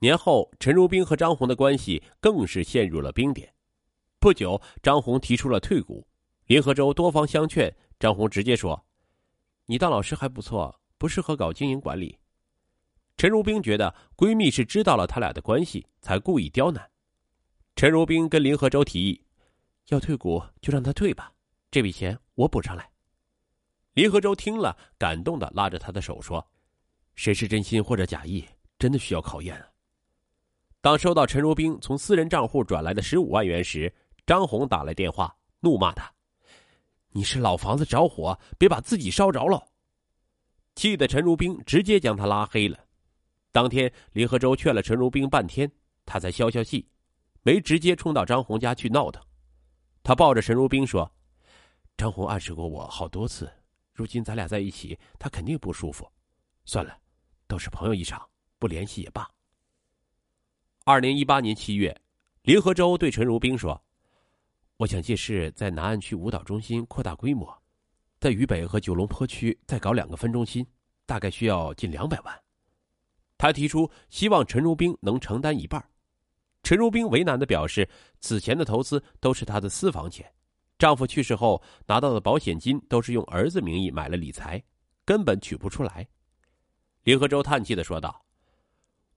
年后，陈如冰和张红的关系更是陷入了冰点。不久，张红提出了退股，林和洲多方相劝，张红直接说：“你当老师还不错，不适合搞经营管理。”陈如冰觉得闺蜜是知道了他俩的关系，才故意刁难。陈如冰跟林和洲提议：“要退股就让他退吧，这笔钱我补上来。”林和洲听了，感动的拉着他的手说：“谁是真心或者假意，真的需要考验啊。”当收到陈如冰从私人账户转来的十五万元时，张红打来电话，怒骂他：“你是老房子着火，别把自己烧着了！”气得陈如冰直接将他拉黑了。当天，林和洲劝了陈如冰半天，他才消消气，没直接冲到张红家去闹腾。他抱着陈如冰说：“张红暗示过我好多次，如今咱俩在一起，他肯定不舒服。算了，都是朋友一场，不联系也罢。”二零一八年七月，林和洲对陈如冰说：“我想借势在南岸区舞蹈中心扩大规模，在渝北和九龙坡区再搞两个分中心，大概需要近两百万。”他提出希望陈如冰能承担一半。陈如冰为难的表示，此前的投资都是她的私房钱，丈夫去世后拿到的保险金都是用儿子名义买了理财，根本取不出来。林和洲叹气的说道：“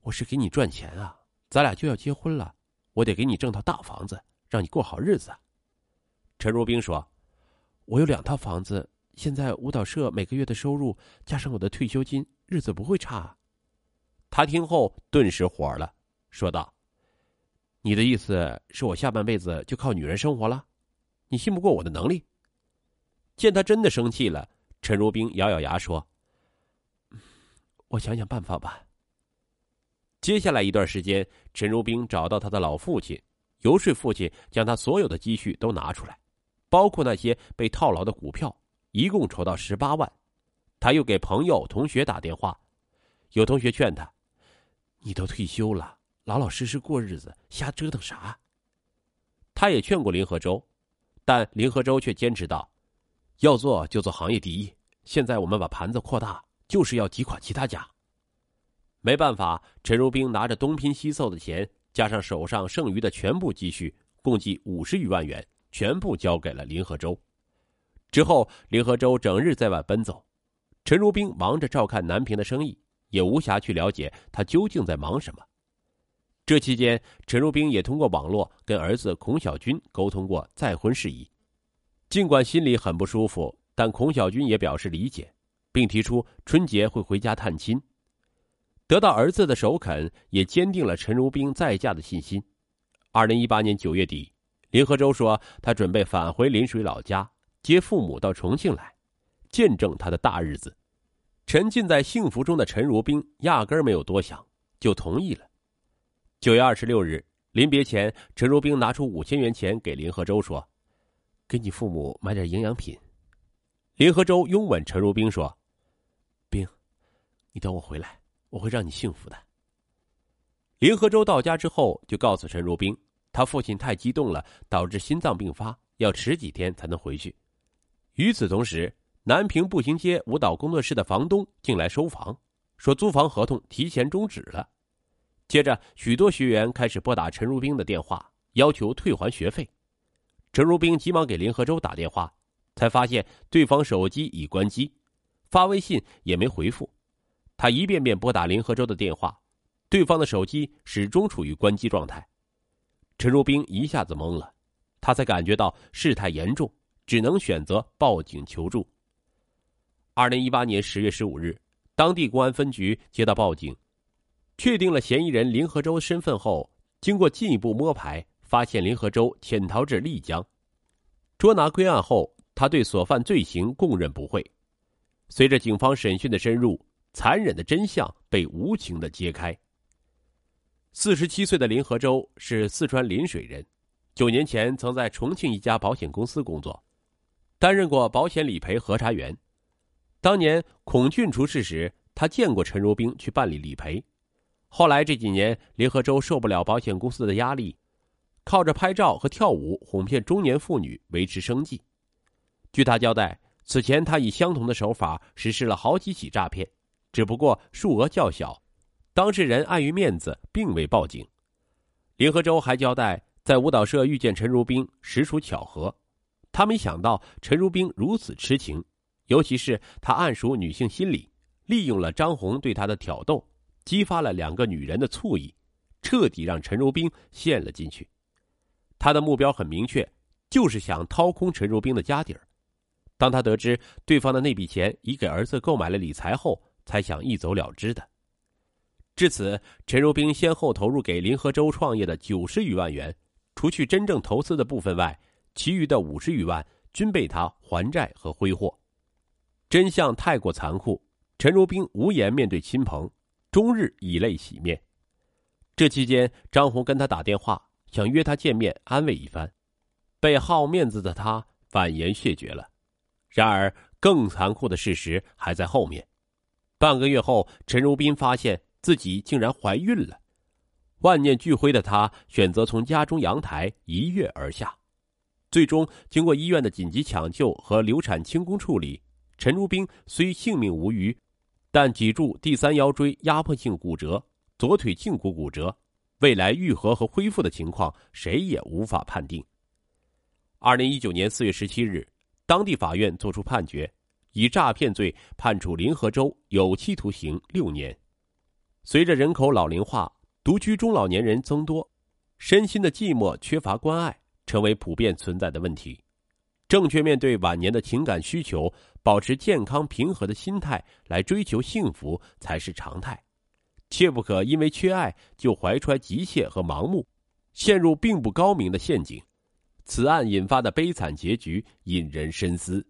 我是给你赚钱啊。”咱俩就要结婚了，我得给你挣套大房子，让你过好日子。陈如冰说：“我有两套房子，现在舞蹈社每个月的收入加上我的退休金，日子不会差。”他听后顿时火了，说道：“你的意思是我下半辈子就靠女人生活了？你信不过我的能力？”见他真的生气了，陈如冰咬咬牙说：“我想想办法吧。”接下来一段时间，陈如冰找到他的老父亲，游说父亲将他所有的积蓄都拿出来，包括那些被套牢的股票，一共筹到十八万。他又给朋友、同学打电话，有同学劝他：“你都退休了，老老实实过日子，瞎折腾啥？”他也劝过林和洲，但林和洲却坚持道：“要做就做行业第一。现在我们把盘子扩大，就是要挤垮其他家。”没办法，陈如冰拿着东拼西凑的钱，加上手上剩余的全部积蓄，共计五十余万元，全部交给了林和洲。之后，林和洲整日在外奔走，陈如冰忙着照看南平的生意，也无暇去了解他究竟在忙什么。这期间，陈如冰也通过网络跟儿子孔小军沟通过再婚事宜。尽管心里很不舒服，但孔小军也表示理解，并提出春节会回家探亲。得到儿子的首肯，也坚定了陈如冰再嫁的信心。二零一八年九月底，林和洲说他准备返回临水老家，接父母到重庆来，见证他的大日子。沉浸在幸福中的陈如冰压根儿没有多想，就同意了。九月二十六日，临别前，陈如冰拿出五千元钱给林和洲说：“给你父母买点营养品。”林和洲拥吻陈如冰说：“冰，你等我回来。”我会让你幸福的。林和洲到家之后，就告诉陈如冰，他父亲太激动了，导致心脏病发，要迟几天才能回去。与此同时，南平步行街舞蹈工作室的房东进来收房，说租房合同提前终止了。接着，许多学员开始拨打陈如冰的电话，要求退还学费。陈如冰急忙给林和洲打电话，才发现对方手机已关机，发微信也没回复。他一遍遍拨打林和洲的电话，对方的手机始终处于关机状态。陈如冰一下子懵了，他才感觉到事态严重，只能选择报警求助。二零一八年十月十五日，当地公安分局接到报警，确定了嫌疑人林和洲身份后，经过进一步摸排，发现林和洲潜逃至丽江。捉拿归案后，他对所犯罪行供认不讳。随着警方审讯的深入。残忍的真相被无情的揭开。四十七岁的林和洲是四川临水人，九年前曾在重庆一家保险公司工作，担任过保险理赔核查员。当年孔俊出事时，他见过陈如冰去办理理赔。后来这几年，林和洲受不了保险公司的压力，靠着拍照和跳舞哄骗中年妇女维持生计。据他交代，此前他以相同的手法实施了好几起诈骗。只不过数额较小，当事人碍于面子，并未报警。林和洲还交代，在舞蹈社遇见陈如冰实属巧合，他没想到陈如冰如此痴情，尤其是他暗熟女性心理，利用了张红对他的挑逗，激发了两个女人的醋意，彻底让陈如冰陷了进去。他的目标很明确，就是想掏空陈如冰的家底儿。当他得知对方的那笔钱已给儿子购买了理财后，才想一走了之的。至此，陈如冰先后投入给林和洲创业的九十余万元，除去真正投资的部分外，其余的五十余万均被他还债和挥霍。真相太过残酷，陈如冰无颜面对亲朋，终日以泪洗面。这期间，张红跟他打电话，想约他见面安慰一番，被好面子的他婉言谢绝了。然而，更残酷的事实还在后面。半个月后，陈如冰发现。自己竟然怀孕了，万念俱灰的她选择从家中阳台一跃而下，最终经过医院的紧急抢救和流产清宫处理，陈如冰虽性命无虞，但脊柱第三腰椎压迫性骨折，左腿胫骨骨折，未来愈合和恢复的情况谁也无法判定。二零一九年四月十七日，当地法院作出判决，以诈骗罪判处林和洲有期徒刑六年。随着人口老龄化，独居中老年人增多，身心的寂寞、缺乏关爱成为普遍存在的问题。正确面对晚年的情感需求，保持健康平和的心态来追求幸福才是常态，切不可因为缺爱就怀揣急切和盲目，陷入并不高明的陷阱。此案引发的悲惨结局引人深思。